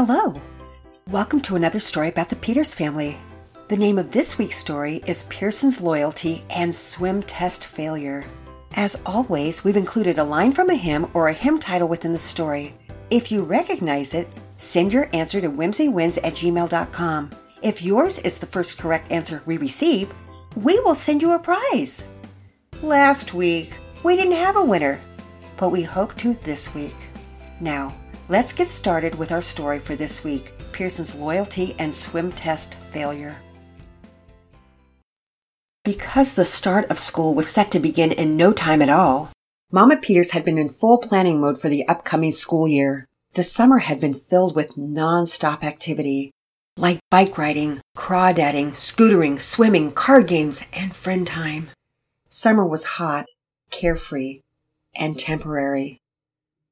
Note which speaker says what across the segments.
Speaker 1: Hello. Welcome to another story about the Peters family. The name of this week's story is Pearson's Loyalty and Swim Test Failure. As always, we've included a line from a hymn or a hymn title within the story. If you recognize it, send your answer to whimsywins at gmail.com. If yours is the first correct answer we receive, we will send you a prize. Last week, we didn't have a winner, but we hope to this week. Now, let's get started with our story for this week Pearson's loyalty and swim test failure. Because the start of school was set to begin in no time at all, Mama Peters had been in full planning mode for the upcoming school year. The summer had been filled with non-stop activity, like bike riding, crawdadding, scootering, swimming, card games, and friend time. Summer was hot, carefree, and temporary.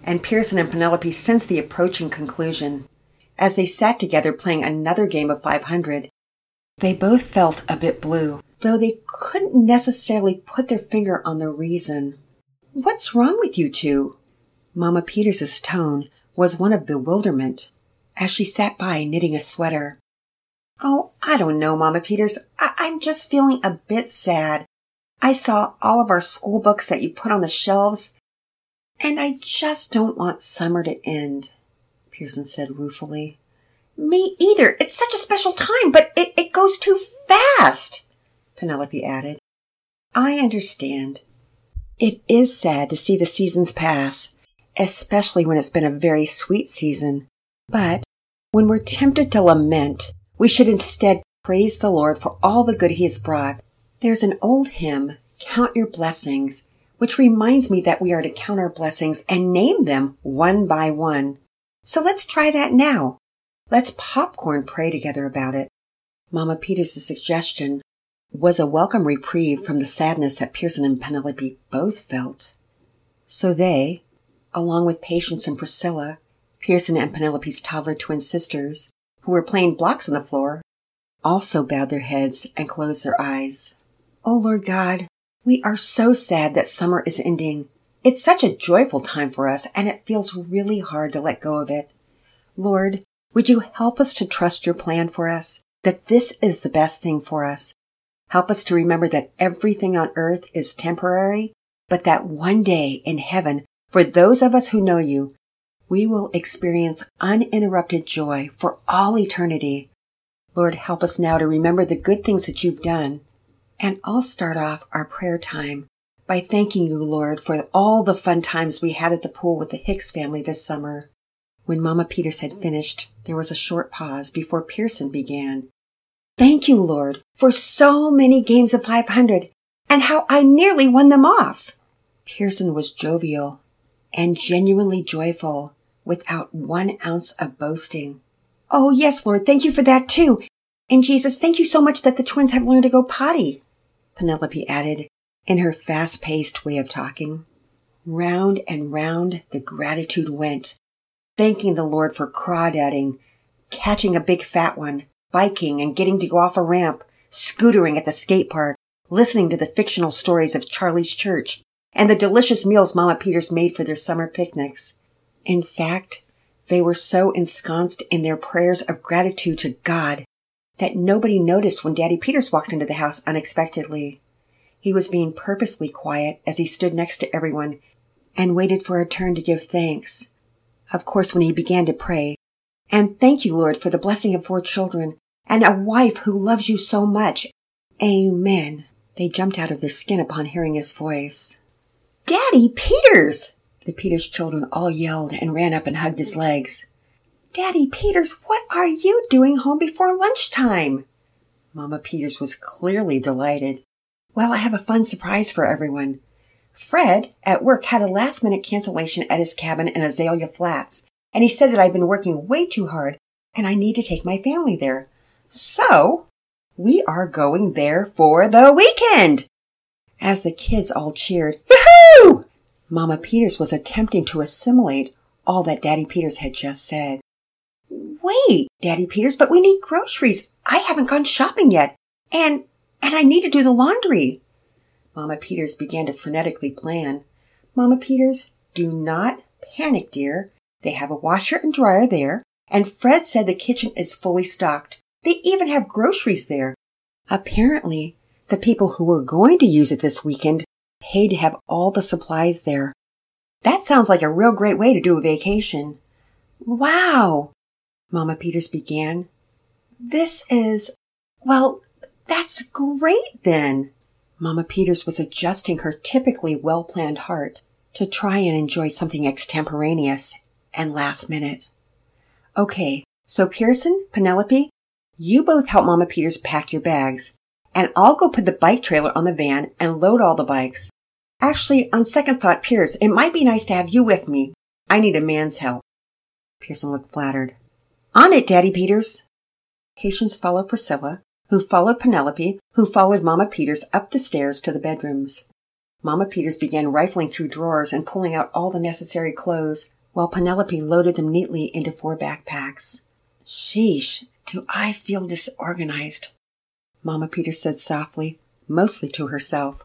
Speaker 1: And Pearson and Penelope sensed the approaching conclusion. As they sat together playing another game of 500, they both felt a bit blue, though they couldn't necessarily put their finger on the reason. What's wrong with you two? Mama Peters's tone was one of bewilderment as she sat by knitting a sweater. Oh, I don't know, Mama Peters. I- I'm just feeling a bit sad. I saw all of our school books that you put on the shelves, and I just don't want summer to end, Pearson said ruefully. Me either. It's such a special time, but it, it goes too fast, Penelope added. I understand. It is sad to see the seasons pass, especially when it's been a very sweet season. But when we're tempted to lament, we should instead praise the Lord for all the good he has brought. There's an old hymn, Count Your Blessings, which reminds me that we are to count our blessings and name them one by one. So let's try that now. Let's popcorn pray together about it. Mama Peters' suggestion was a welcome reprieve from the sadness that Pearson and Penelope both felt. So they, along with Patience and Priscilla, Pearson and Penelope's toddler twin sisters, who were playing blocks on the floor, also bowed their heads and closed their eyes. Oh Lord God, we are so sad that summer is ending. It's such a joyful time for us and it feels really hard to let go of it. Lord, would you help us to trust your plan for us, that this is the best thing for us? Help us to remember that everything on earth is temporary, but that one day in heaven, for those of us who know you, we will experience uninterrupted joy for all eternity. Lord, help us now to remember the good things that you've done. And I'll start off our prayer time by thanking you, Lord, for all the fun times we had at the pool with the Hicks family this summer. When Mama Peters had finished, there was a short pause before Pearson began. Thank you, Lord, for so many games of 500 and how I nearly won them off. Pearson was jovial and genuinely joyful without one ounce of boasting. Oh, yes, Lord, thank you for that too. And Jesus, thank you so much that the twins have learned to go potty, Penelope added in her fast paced way of talking. Round and round the gratitude went, thanking the Lord for crawdadding, catching a big fat one, biking and getting to go off a ramp, scootering at the skate park, listening to the fictional stories of Charlie's Church, and the delicious meals Mama Peters made for their summer picnics. In fact, they were so ensconced in their prayers of gratitude to God that nobody noticed when Daddy Peters walked into the house unexpectedly. He was being purposely quiet as he stood next to everyone and waited for a turn to give thanks. Of course, when he began to pray, and thank you, Lord, for the blessing of four children and a wife who loves you so much. Amen. They jumped out of their skin upon hearing his voice. Daddy Peters! The Peters children all yelled and ran up and hugged his legs. Daddy Peters, what are you doing home before lunchtime? Mama Peters was clearly delighted. Well, I have a fun surprise for everyone. Fred, at work, had a last minute cancellation at his cabin in Azalea Flats, and he said that I've been working way too hard and I need to take my family there. So, we are going there for the weekend! As the kids all cheered, Yahoo! Mama Peters was attempting to assimilate all that Daddy Peters had just said. Wait, Daddy Peters, but we need groceries. I haven't gone shopping yet. And, and I need to do the laundry. Mama Peters began to frenetically plan. Mama Peters, do not panic, dear. They have a washer and dryer there. And Fred said the kitchen is fully stocked. They even have groceries there. Apparently, the people who were going to use it this weekend paid to have all the supplies there. That sounds like a real great way to do a vacation. Wow, Mama Peters began. This is, well, that's great then. Mama Peters was adjusting her typically well planned heart to try and enjoy something extemporaneous and last minute. Okay, so Pearson, Penelope, you both help Mama Peters pack your bags, and I'll go put the bike trailer on the van and load all the bikes. Actually, on second thought, Pierce, it might be nice to have you with me. I need a man's help. Pearson looked flattered. On it, Daddy Peters. Patience followed Priscilla, who followed Penelope, who followed Mama Peters up the stairs to the bedrooms. Mama Peters began rifling through drawers and pulling out all the necessary clothes, while Penelope loaded them neatly into four backpacks. Sheesh, do I feel disorganized? Mama Peters said softly, mostly to herself.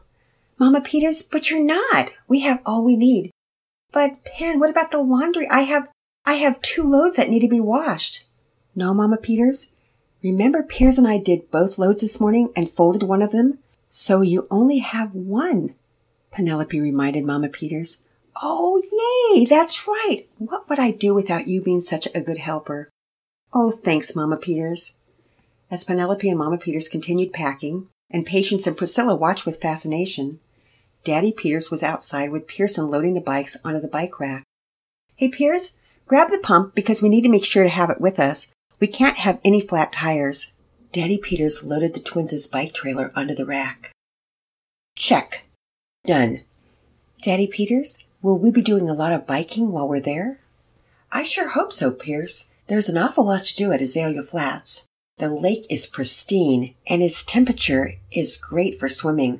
Speaker 1: Mama Peters, but you're not. We have all we need. But Pen, what about the laundry? I have, I have two loads that need to be washed. No, Mama Peters. Remember Piers and I did both loads this morning and folded one of them? So you only have one. Penelope reminded Mama Peters. Oh, yay! That's right. What would I do without you being such a good helper? Oh, thanks, Mama Peters. As Penelope and Mama Peters continued packing, and Patience and Priscilla watched with fascination, Daddy Peters was outside with Pearson loading the bikes onto the bike rack. Hey, Piers, grab the pump because we need to make sure to have it with us. We can't have any flat tires. Daddy Peters loaded the twins' bike trailer onto the rack. Check. Done. Daddy Peters, will we be doing a lot of biking while we're there? I sure hope so, Pierce. There's an awful lot to do at Azalea Flats. The lake is pristine and its temperature is great for swimming.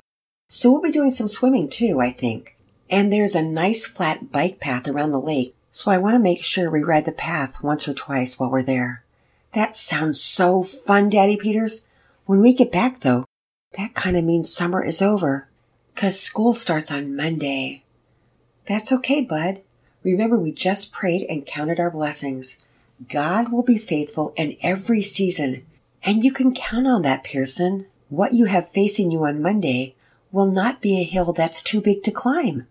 Speaker 1: So we'll be doing some swimming too, I think. And there's a nice flat bike path around the lake, so I want to make sure we ride the path once or twice while we're there. That sounds so fun, Daddy Peters. When we get back though, that kind of means summer is over. 'Cause school starts on Monday. That's okay, bud. Remember we just prayed and counted our blessings. God will be faithful in every season, and you can count on that, Pearson. What you have facing you on Monday will not be a hill that's too big to climb.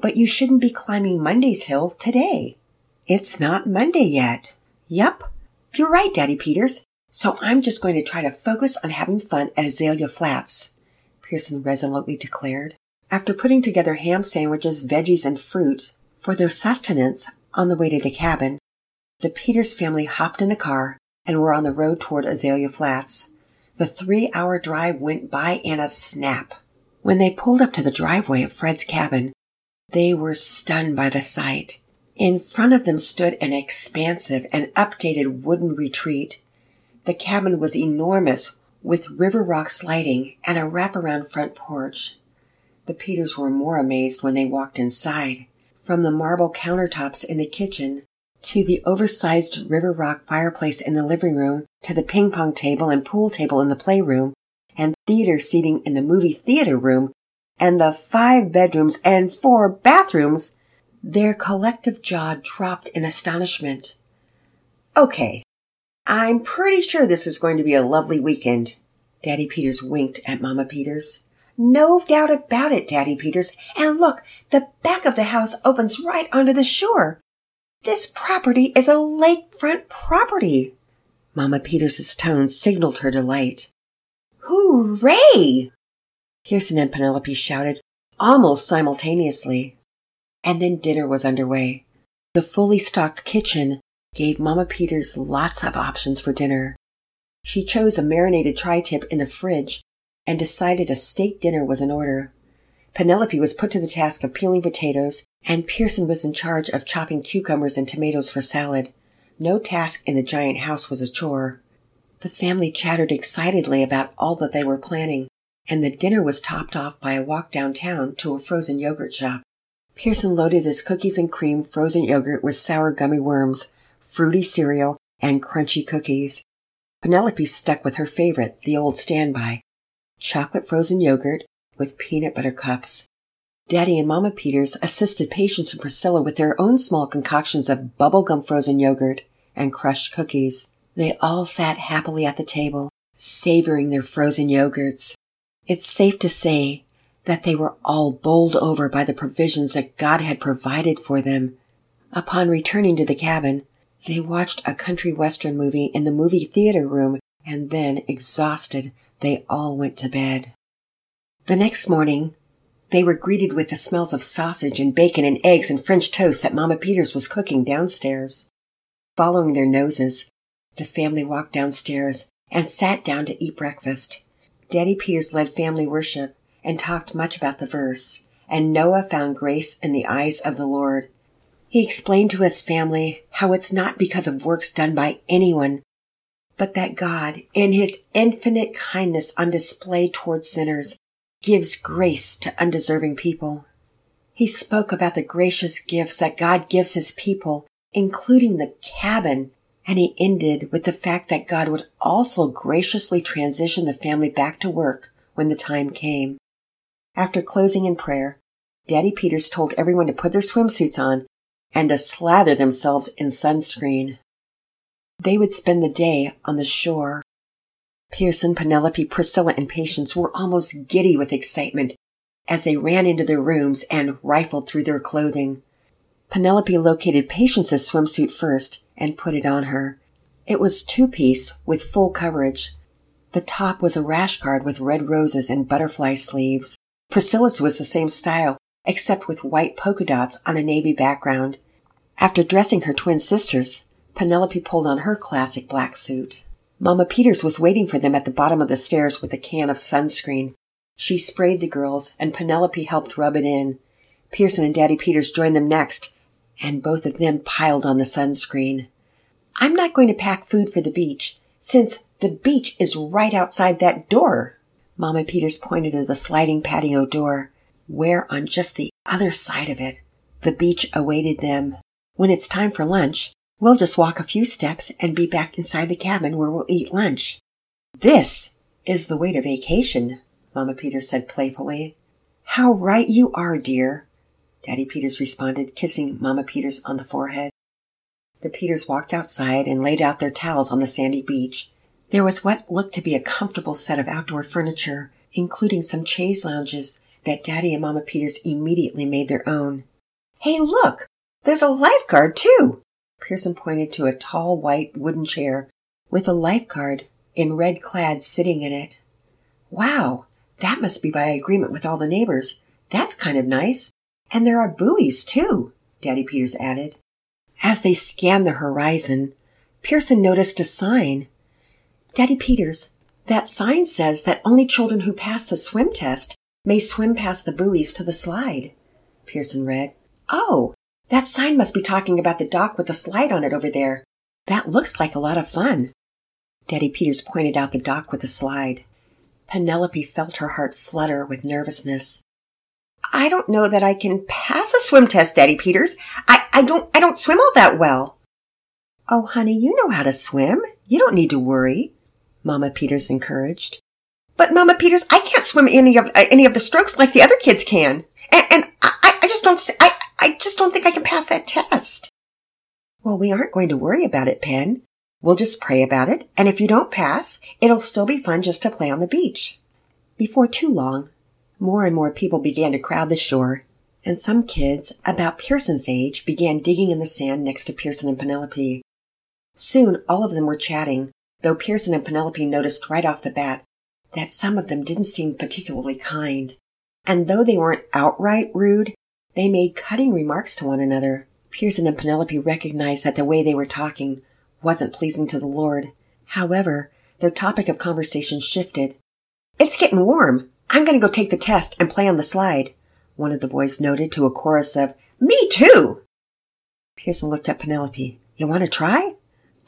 Speaker 1: But you shouldn't be climbing Monday's hill today. It's not Monday yet. Yep. You're right, Daddy Peters. So I'm just going to try to focus on having fun at Azalea Flats, Pearson resolutely declared. After putting together ham sandwiches, veggies, and fruit for their sustenance on the way to the cabin, the Peters family hopped in the car and were on the road toward Azalea Flats. The three hour drive went by in a snap. When they pulled up to the driveway of Fred's cabin, they were stunned by the sight. In front of them stood an expansive and updated wooden retreat. The cabin was enormous with river rock sliding and a wraparound front porch. The Peters were more amazed when they walked inside. From the marble countertops in the kitchen to the oversized river rock fireplace in the living room, to the ping pong table and pool table in the playroom, and theater seating in the movie theater room, and the five bedrooms and four bathrooms, their collective jaw dropped in astonishment. Okay, I'm pretty sure this is going to be a lovely weekend. Daddy Peters winked at Mama Peters. No doubt about it, Daddy Peters. And look, the back of the house opens right onto the shore. This property is a lakefront property. Mama Peters's tone signaled her delight. Hooray! Pearson and Penelope shouted almost simultaneously. And then dinner was underway. The fully stocked kitchen gave Mama Peters lots of options for dinner. She chose a marinated tri-tip in the fridge and decided a steak dinner was in order. Penelope was put to the task of peeling potatoes and Pearson was in charge of chopping cucumbers and tomatoes for salad. No task in the giant house was a chore. The family chattered excitedly about all that they were planning, and the dinner was topped off by a walk downtown to a frozen yogurt shop. Pearson loaded his cookies and cream frozen yogurt with sour gummy worms, fruity cereal, and crunchy cookies. Penelope stuck with her favorite, the old standby, chocolate frozen yogurt with peanut butter cups. Daddy and Mama Peters assisted Patience and Priscilla with their own small concoctions of bubblegum frozen yogurt and crushed cookies. They all sat happily at the table, savoring their frozen yogurts. It's safe to say that they were all bowled over by the provisions that God had provided for them. Upon returning to the cabin, they watched a country western movie in the movie theater room and then, exhausted, they all went to bed. The next morning, they were greeted with the smells of sausage and bacon and eggs and French toast that Mama Peters was cooking downstairs. Following their noses, the family walked downstairs and sat down to eat breakfast. Daddy Peters led family worship and talked much about the verse, and Noah found grace in the eyes of the Lord. He explained to his family how it's not because of works done by anyone, but that God, in his infinite kindness on display towards sinners, gives grace to undeserving people. He spoke about the gracious gifts that God gives his people, including the cabin, and he ended with the fact that God would also graciously transition the family back to work when the time came. After closing in prayer, Daddy Peters told everyone to put their swimsuits on and to slather themselves in sunscreen. They would spend the day on the shore. Pearson, Penelope, Priscilla, and Patience were almost giddy with excitement as they ran into their rooms and rifled through their clothing. Penelope located Patience's swimsuit first and put it on her. It was two piece with full coverage. The top was a rash guard with red roses and butterfly sleeves. Priscilla's was the same style, except with white polka dots on a navy background. After dressing her twin sisters, Penelope pulled on her classic black suit. Mama Peters was waiting for them at the bottom of the stairs with a can of sunscreen. She sprayed the girls, and Penelope helped rub it in. Pearson and Daddy Peters joined them next, and both of them piled on the sunscreen. I'm not going to pack food for the beach, since the beach is right outside that door. Mama Peters pointed to the sliding patio door, where on just the other side of it, the beach awaited them. When it's time for lunch, We'll just walk a few steps and be back inside the cabin where we'll eat lunch. This is the way to vacation, Mama Peters said playfully. How right you are, dear, Daddy Peters responded, kissing Mama Peters on the forehead. The Peters walked outside and laid out their towels on the sandy beach. There was what looked to be a comfortable set of outdoor furniture, including some chaise lounges that Daddy and Mama Peters immediately made their own. Hey, look! There's a lifeguard, too! Pearson pointed to a tall white wooden chair with a lifeguard in red clad sitting in it. Wow, that must be by agreement with all the neighbors. That's kind of nice. And there are buoys too, Daddy Peters added. As they scanned the horizon, Pearson noticed a sign. Daddy Peters, that sign says that only children who pass the swim test may swim past the buoys to the slide. Pearson read. Oh, that sign must be talking about the dock with the slide on it over there. That looks like a lot of fun. Daddy Peters pointed out the dock with the slide. Penelope felt her heart flutter with nervousness. I don't know that I can pass a swim test, Daddy Peters. I, I don't, I don't swim all that well. Oh, honey, you know how to swim. You don't need to worry, Mama Peters encouraged. But Mama Peters, I can't swim any of, uh, any of the strokes like the other kids can. And, and I, I just don't, I, I just don't think I can pass that test. Well, we aren't going to worry about it, Pen. We'll just pray about it, and if you don't pass, it'll still be fun just to play on the beach. Before too long, more and more people began to crowd the shore, and some kids, about Pearson's age, began digging in the sand next to Pearson and Penelope. Soon all of them were chatting, though Pearson and Penelope noticed right off the bat that some of them didn't seem particularly kind. And though they weren't outright rude, they made cutting remarks to one another. Pearson and Penelope recognized that the way they were talking wasn't pleasing to the Lord. However, their topic of conversation shifted. It's getting warm. I'm going to go take the test and play on the slide, one of the boys noted to a chorus of, Me too! Pearson looked at Penelope. You want to try?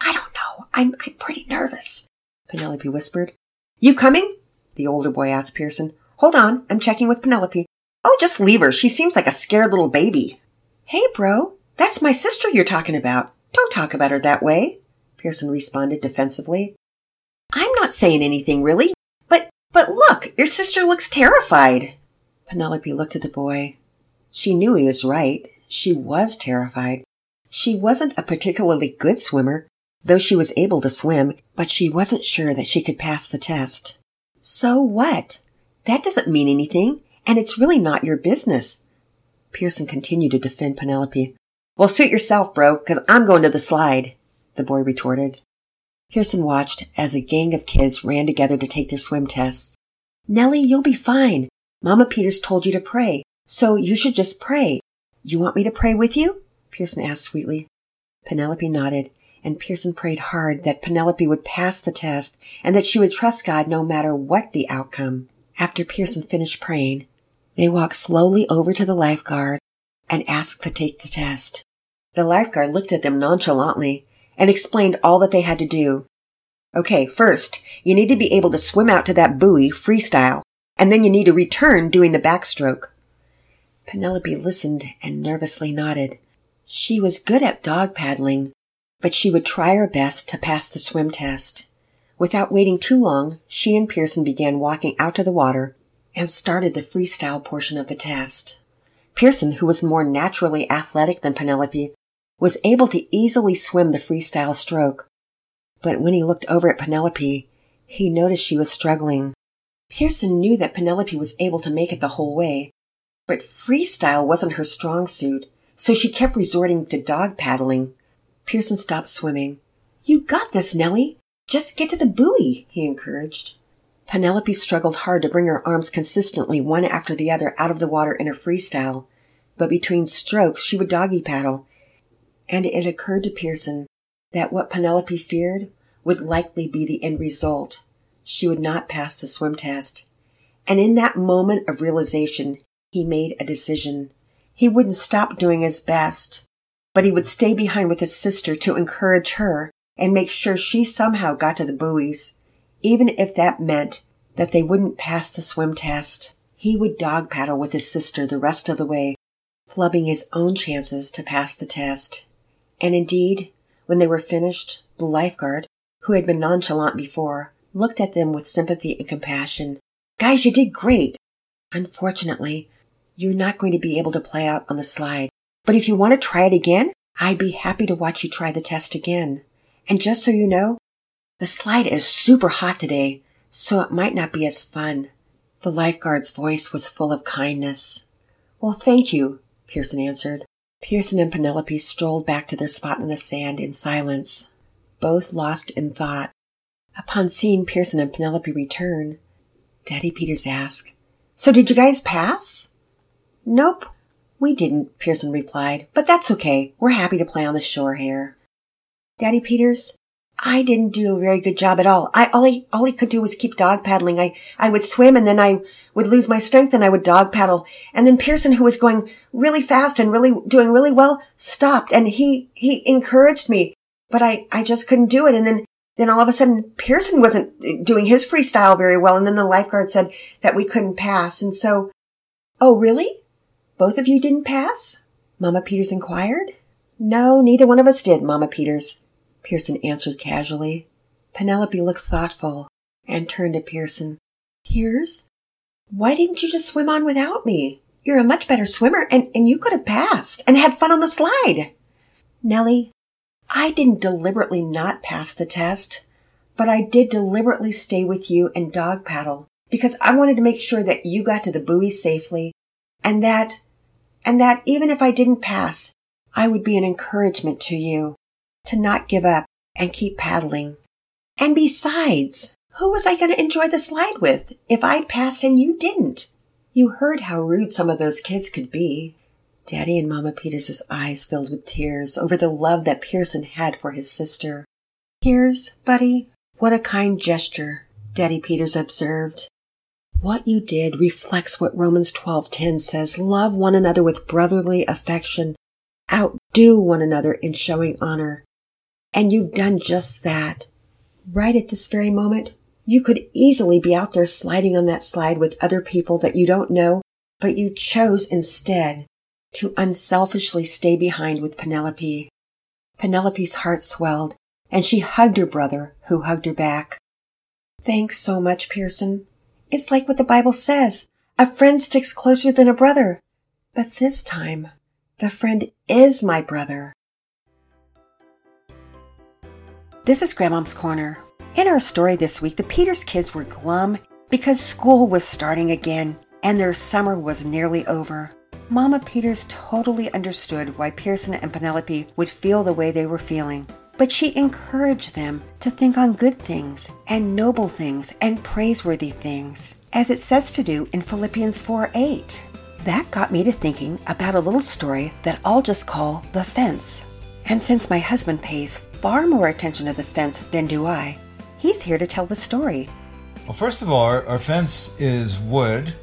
Speaker 1: I don't know. I'm, I'm pretty nervous, Penelope whispered. You coming? The older boy asked Pearson. Hold on. I'm checking with Penelope. Oh, just leave her. She seems like a scared little baby. Hey, bro, that's my sister you're talking about. Don't talk about her that way, Pearson responded defensively. I'm not saying anything really, but, but look, your sister looks terrified. Penelope looked at the boy. She knew he was right. She was terrified. She wasn't a particularly good swimmer, though she was able to swim, but she wasn't sure that she could pass the test. So what? That doesn't mean anything, and it's really not your business. Pearson continued to defend Penelope. Well, suit yourself, bro, because I'm going to the slide, the boy retorted. Pearson watched as a gang of kids ran together to take their swim tests. Nellie, you'll be fine. Mama Peters told you to pray, so you should just pray. You want me to pray with you? Pearson asked sweetly. Penelope nodded, and Pearson prayed hard that Penelope would pass the test and that she would trust God no matter what the outcome. After Pearson finished praying, they walked slowly over to the lifeguard and asked to take the test. The lifeguard looked at them nonchalantly and explained all that they had to do. Okay, first, you need to be able to swim out to that buoy freestyle, and then you need to return doing the backstroke. Penelope listened and nervously nodded. She was good at dog paddling, but she would try her best to pass the swim test. Without waiting too long, she and Pearson began walking out to the water and started the freestyle portion of the test. Pearson, who was more naturally athletic than Penelope, was able to easily swim the freestyle stroke. But when he looked over at Penelope, he noticed she was struggling. Pearson knew that Penelope was able to make it the whole way, but freestyle wasn't her strong suit, so she kept resorting to dog paddling. Pearson stopped swimming. You got this, Nellie. Just get to the buoy, he encouraged. Penelope struggled hard to bring her arms consistently one after the other out of the water in a freestyle, but between strokes she would doggy paddle, and it occurred to Pearson that what Penelope feared would likely be the end result. She would not pass the swim test. And in that moment of realization, he made a decision. He wouldn't stop doing his best, but he would stay behind with his sister to encourage her and make sure she somehow got to the buoys, even if that meant that they wouldn't pass the swim test. He would dog paddle with his sister the rest of the way, flubbing his own chances to pass the test. And indeed, when they were finished, the lifeguard, who had been nonchalant before, looked at them with sympathy and compassion. Guys, you did great. Unfortunately, you're not going to be able to play out on the slide. But if you want to try it again, I'd be happy to watch you try the test again. And just so you know, the slide is super hot today, so it might not be as fun. The lifeguard's voice was full of kindness. Well, thank you, Pearson answered. Pearson and Penelope strolled back to their spot in the sand in silence, both lost in thought. Upon seeing Pearson and Penelope return, Daddy Peters asked, So did you guys pass? Nope, we didn't, Pearson replied, but that's okay. We're happy to play on the shore here. Daddy Peters, I didn't do a very good job at all. I all I all I could do was keep dog paddling. I I would swim and then I would lose my strength and I would dog paddle. And then Pearson, who was going really fast and really doing really well, stopped and he he encouraged me, but I I just couldn't do it. And then then all of a sudden Pearson wasn't doing his freestyle very well. And then the lifeguard said that we couldn't pass. And so, oh really? Both of you didn't pass? Mama Peters inquired. No, neither one of us did, Mama Peters. Pearson answered casually. Penelope looked thoughtful and turned to Pearson. Piers, why didn't you just swim on without me? You're a much better swimmer and, and you could have passed and had fun on the slide. Nellie, I didn't deliberately not pass the test, but I did deliberately stay with you and dog paddle because I wanted to make sure that you got to the buoy safely and that, and that even if I didn't pass, I would be an encouragement to you to not give up and keep paddling. And besides, who was I going to enjoy the slide with if I'd passed and you didn't? You heard how rude some of those kids could be. Daddy and Mama Peters' eyes filled with tears over the love that Pearson had for his sister. Here's, buddy, what a kind gesture, Daddy Peters observed. What you did reflects what Romans 12:10 says, love one another with brotherly affection, outdo one another in showing honor. And you've done just that. Right at this very moment, you could easily be out there sliding on that slide with other people that you don't know, but you chose instead to unselfishly stay behind with Penelope. Penelope's heart swelled, and she hugged her brother, who hugged her back. Thanks so much, Pearson. It's like what the Bible says. A friend sticks closer than a brother. But this time, the friend is my brother. This is Grandmom's Corner. In our story this week, the Peters kids were glum because school was starting again and their summer was nearly over. Mama Peters totally understood why Pearson and Penelope would feel the way they were feeling, but she encouraged them to think on good things and noble things and praiseworthy things, as it says to do in Philippians 4 8. That got me to thinking about a little story that I'll just call The Fence. And since my husband pays far more attention to the fence than do I, he's here to tell the story.
Speaker 2: Well, first of all, our, our fence is wood,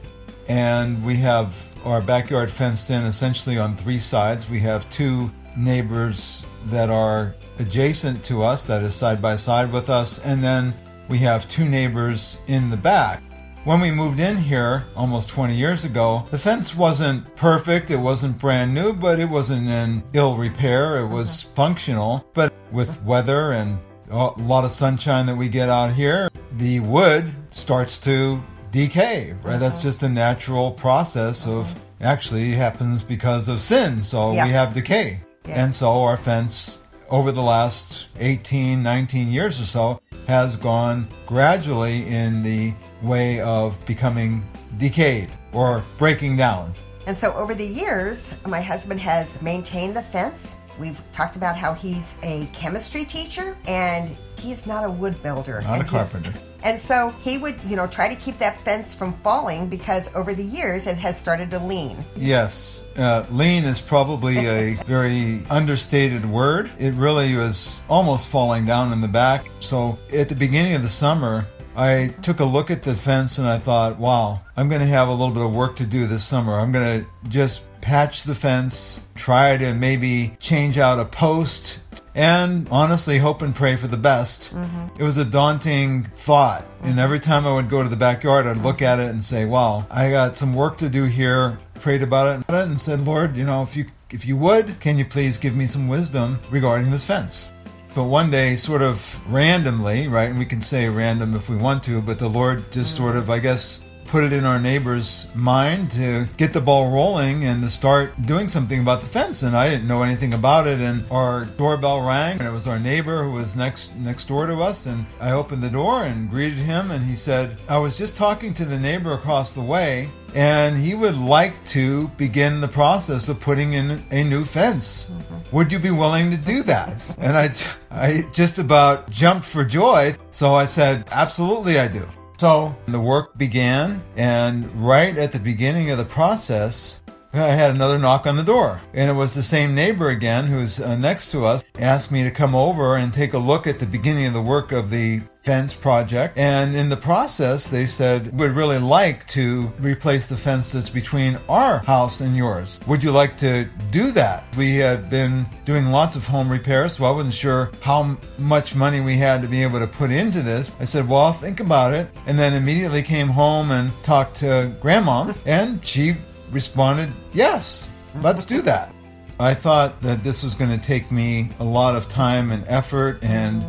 Speaker 2: and we have our backyard fenced in essentially on three sides. We have two neighbors that are adjacent to us, that is side by side with us, and then we have two neighbors in the back. When we moved in here almost 20 years ago, the fence wasn't perfect, it wasn't brand new, but it wasn't in ill repair, it was uh-huh. functional. But with weather and a lot of sunshine that we get out here, the wood starts to decay, right? That's uh-huh. just a natural process of uh-huh. actually happens because of sin. So
Speaker 1: Yeah.
Speaker 2: we have decay.
Speaker 1: Yeah.
Speaker 2: And so our fence over the last 18, 19 years or so has gone gradually in the way of becoming decayed or breaking down.
Speaker 3: And so over the years, my husband has maintained the fence. We've talked about how he's a chemistry teacher and he's not a wood builder.
Speaker 2: Not a carpenter.
Speaker 3: And so he would, you know, try to keep that fence from falling because over the years it has started to lean.
Speaker 2: Yes, uh, lean is probably a very understated word. It really was almost falling down in the back. So at the beginning of the summer, I took a look at the fence and I thought, wow, I'm going to have a little bit of work to do this summer. I'm going to just patch the fence, try to maybe change out a post, and honestly hope and pray for the best. Mm-hmm. It was a daunting thought. And every time I would go to the backyard, I'd look at it and say, wow, I got some work to do here. Prayed about it and said, Lord, you know, if you if you would, can you please give me some wisdom regarding this fence? But one day, sort of randomly, right, and we can say random if we want to, but the Lord just sort mm-hmm. of, I guess, put it in our neighbor's mind to get the ball rolling and to start doing something about the fence. And I didn't know anything about it. And our doorbell rang, and it was our neighbor who was next next door to us. And I opened the door and greeted him, and he said, "I was just talking to the neighbor across the way." And he would like to begin the process of putting in a new fence. Mm-hmm. Would you be willing to do that? And I, I just about jumped for joy. So I said, absolutely I do. So the work began, and right at the beginning of the process, I had another knock on the door. And it was the same neighbor again who's uh, next to us, asked me to come over and take a look at the beginning of the work of the fence project. And in the process, they said, We'd really like to replace the fence that's between our house and yours. Would you like to do that? We had been doing lots of home repairs, so I wasn't sure how much money we had to be able to put into this. I said, Well, I'll think about it. And then immediately came home and talked to grandma, and she responded, Yes, let's do that. I thought that this was going to take me a lot of time and effort, and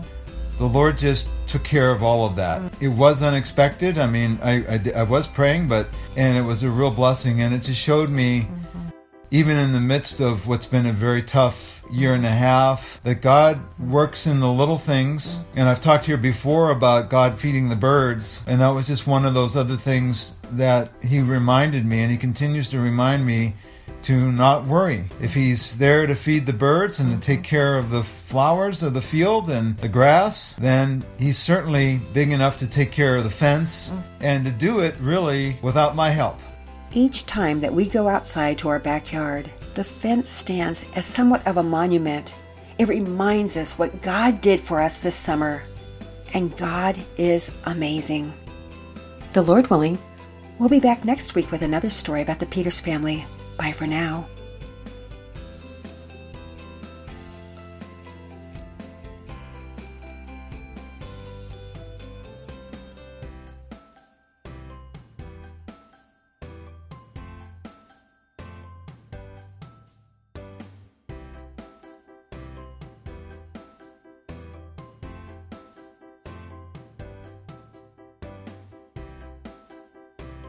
Speaker 2: the Lord just took care of all of that. It was unexpected. I mean, I, I, I was praying, but, and it was a real blessing, and it just showed me, mm-hmm. Even in the midst of what's been a very tough year and a half, that God works in the little things. And I've talked here before about God feeding the birds, and that was just one of those other things that He reminded me, and He continues to remind me to not worry. If he's there to feed the birds and to take care of the flowers of the field and the grass, then he's certainly big enough to take care of the fence and to do it really without my help.
Speaker 1: Each time that we go outside to our backyard, the fence stands as somewhat of a monument. It reminds us what God did for us this summer. And God is amazing. The Lord willing, we'll be back next week with another story about the Peters family. Bye for now.